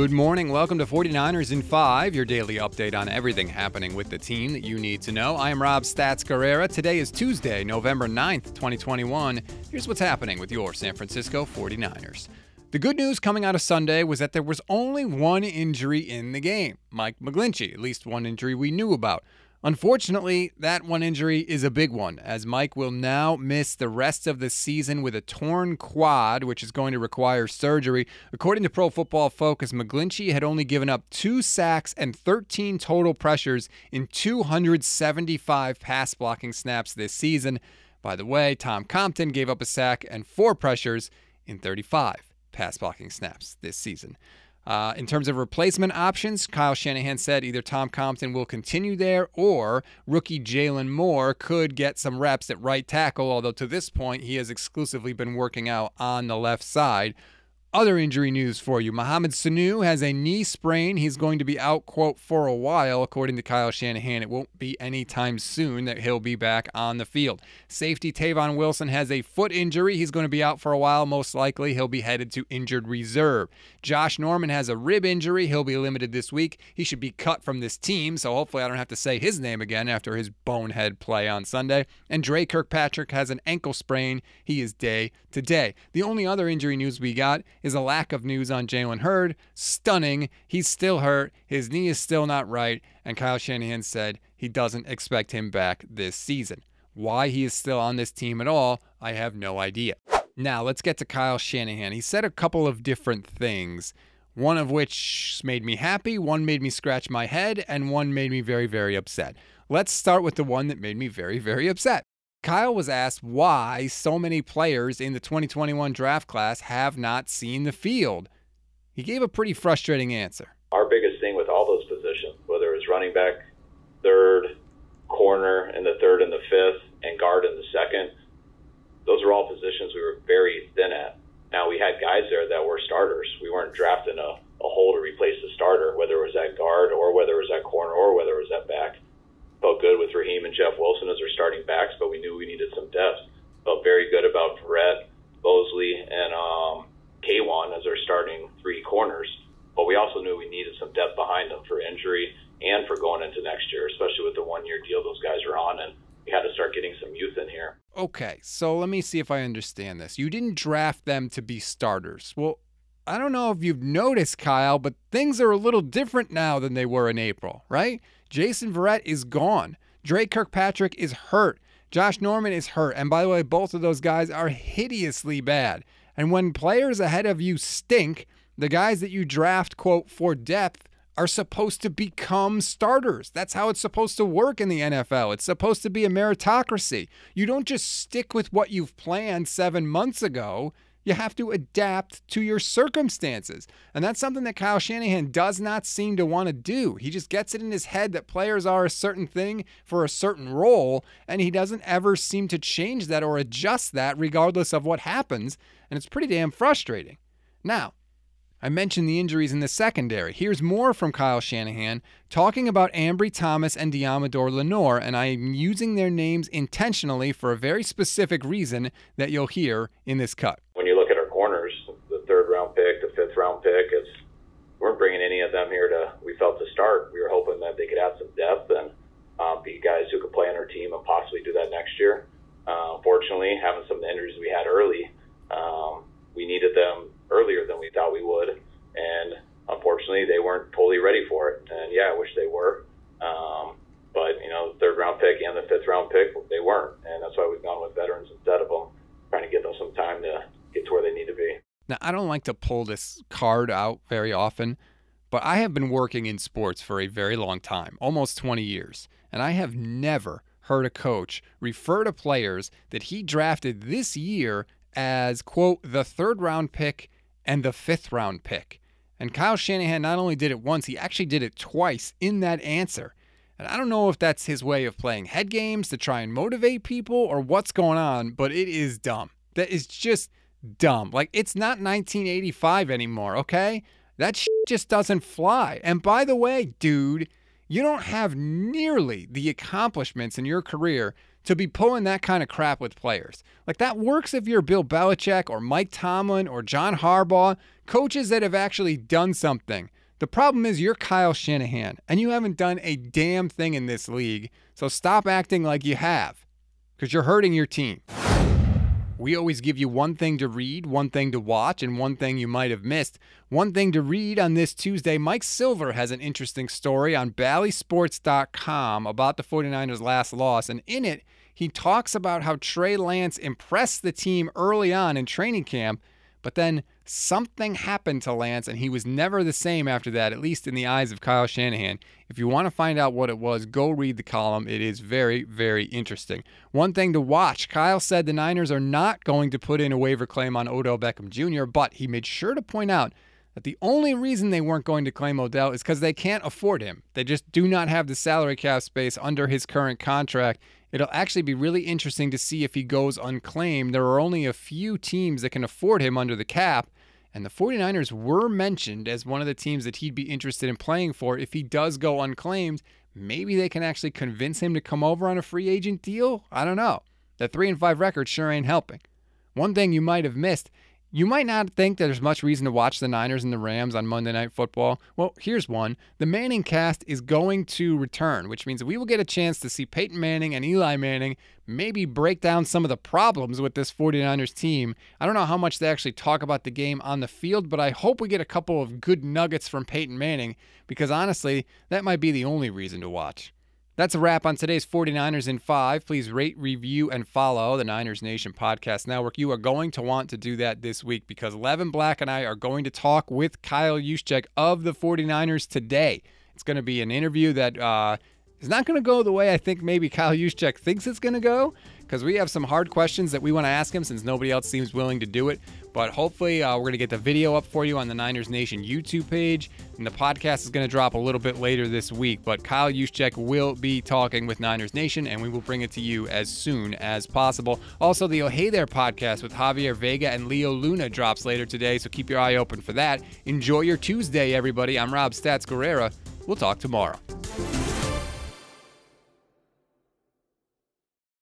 Good morning. Welcome to 49ers in 5, your daily update on everything happening with the team that you need to know. I am Rob Stats Guerrera. Today is Tuesday, November 9th, 2021. Here's what's happening with your San Francisco 49ers. The good news coming out of Sunday was that there was only one injury in the game Mike McGlinchey, at least one injury we knew about. Unfortunately, that one injury is a big one, as Mike will now miss the rest of the season with a torn quad, which is going to require surgery. According to Pro Football Focus, McGlinchey had only given up two sacks and 13 total pressures in 275 pass blocking snaps this season. By the way, Tom Compton gave up a sack and four pressures in 35 pass blocking snaps this season. Uh, in terms of replacement options, Kyle Shanahan said either Tom Compton will continue there or rookie Jaylon Moore could get some reps at right tackle, although to this point he has exclusively been working out on the left side. Other injury news for you. Mohamed Sanu has a knee sprain. He's going to be out, quote, for a while. According to Kyle Shanahan, it won't be anytime soon that he'll be back on the field. Safety Tavon Wilson has a foot injury. He's going to be out for a while. Most likely, he'll be headed to injured reserve. Josh Norman has a rib injury. He'll be limited this week. He should be cut from this team, so hopefully I don't have to say his name again after his bonehead play on Sunday. And Dre Kirkpatrick has an ankle sprain. He is day to day. The only other injury news we got is a lack of news on Jalen Hurd. Stunning. He's still hurt. His knee is still not right. And Kyle Shanahan said he doesn't expect him back this season. Why he is still on this team at all, I have no idea. Now, let's get to Kyle Shanahan. He said a couple of different things, one of which made me happy, one made me scratch my head, and one made me very, very upset. Let's start with the one that made me very, very upset. Kyle was asked why so many players in the 2021 draft class have not seen the field. He gave a pretty frustrating answer. Our biggest thing with all those positions, whether it's running back, third, corner in the third and the fifth, and guard in the second, those are all positions we were very thin at. Now we had guys there that were starters. We weren't drafting a, a hole to replace the starter, whether it was at guard or whether it was at corner or whether it was at back felt good with Raheem and Jeff Wilson as our starting backs, but we knew we needed some depth. Felt very good about Verrett, Moseley, and um, K'Waun as our starting three corners. But we also knew we needed some depth behind them for injury and for going into next year, especially with the one year deal those guys are on. And we had to start getting some youth in here. Okay, so let me see if I understand this. You didn't draft them to be starters. Well, I don't know if you've noticed, Kyle, but things are a little different now than they were in April, right? Jason Verrett is gone. Dre Kirkpatrick is hurt. Josh Norman is hurt. And by the way, both of those guys are hideously bad. And when players ahead of you stink, the guys that you draft, quote, for depth are supposed to become starters. That's how it's supposed to work in the NFL. It's supposed to be a meritocracy. You don't just stick with what you've planned seven months ago. You have to adapt to your circumstances. And that's something that Kyle Shanahan does not seem to want to do. He just gets it in his head that players are a certain thing for a certain role, and he doesn't ever seem to change that or adjust that regardless of what happens. And it's pretty damn frustrating. Now, I mentioned the injuries in the secondary. Here's more from Kyle Shanahan talking about Ambry Thomas and Deommodore Lenoir, and I am using their names intentionally for a very specific reason that you'll hear in this cut. When you look at our corners, the third round pick, the fifth round pick, it's we weren't bringing of them here to we felt to start. We were hoping that they could add some depth and uh, be guys who could play on our team and possibly do that next year. Uh, unfortunately, having some of the injuries we had early, um, we needed them earlier than we thought we would, and unfortunately, they weren't totally ready for it. And yeah, I wish they were. Um, but you know, the third round pick and the fifth round pick, they weren't, and that's why we've gone with veterans instead of them, trying to give them some time to get to where they need to be. Now, I don't like to pull this card out very often, but I have been working in sports for a very long time, almost 20 years, and I have never heard a coach refer to players that he drafted this year as, quote, the third round pick and the fifth round pick. And Kyle Shanahan not only did it once, he actually did it twice in that answer. And I don't know if that's his way of playing head games to try and motivate people or what's going on, but it is dumb. That is just dumb. Like, it's not 1985 anymore, okay? That shit just doesn't fly. And by the way, dude, you don't have nearly the accomplishments in your career to be pulling that kind of crap with players. Like that works if you're Bill Belichick or Mike Tomlin or John Harbaugh, coaches that have actually done something. The problem is you're Kyle Shanahan and you haven't done a damn thing in this league. So stop acting like you have because you're hurting your team. We always give you one thing to read, one thing to watch, and one thing you might have missed. One thing to read on this Tuesday Mike Silver has an interesting story on BallySports.com about the 49ers' last loss. And in it, he talks about how Trey Lance impressed the team early on in training camp, but then something happened to Lance and he was never the same after that, at least in the eyes of Kyle Shanahan. If you want to find out what it was, go read the column. It is very, very interesting. One thing to watch Kyle said the Niners are not going to put in a waiver claim on Odell Beckham Jr., but he made sure to point out that the only reason they weren't going to claim Odell is because they can't afford him. They just do not have the salary cap space under his current contract. It'll actually be really interesting to see if he goes unclaimed. There are only a few teams that can afford him under the cap, and the 49ers were mentioned as one of the teams that he'd be interested in playing for if he does go unclaimed. Maybe they can actually convince him to come over on a free agent deal. I don't know. The 3 and 5 record sure ain't helping. One thing you might have missed you might not think there's much reason to watch the Niners and the Rams on Monday Night Football. Well, here's one. The Manning cast is going to return, which means we will get a chance to see Peyton Manning and Eli Manning maybe break down some of the problems with this 49ers team. I don't know how much they actually talk about the game on the field, but I hope we get a couple of good nuggets from Peyton Manning because honestly, that might be the only reason to watch. That's a wrap on today's 49ers in 5. Please rate, review, and follow the Niners Nation Podcast Network. You are going to want to do that this week because Levin Black and I are going to talk with Kyle Juszczyk of the 49ers today. It's going to be an interview that uh, is not going to go the way I think maybe Kyle Juszczyk thinks it's going to go because we have some hard questions that we want to ask him since nobody else seems willing to do it. But hopefully, uh, we're going to get the video up for you on the Niners Nation YouTube page, and the podcast is going to drop a little bit later this week. But Kyle Juszczyk will be talking with Niners Nation, and we will bring it to you as soon as possible. Also, the Oh Hey There podcast with Javier Vega and Leo Luna drops later today, so keep your eye open for that. Enjoy your Tuesday, everybody. I'm Rob Stats Guerrera. We'll talk tomorrow.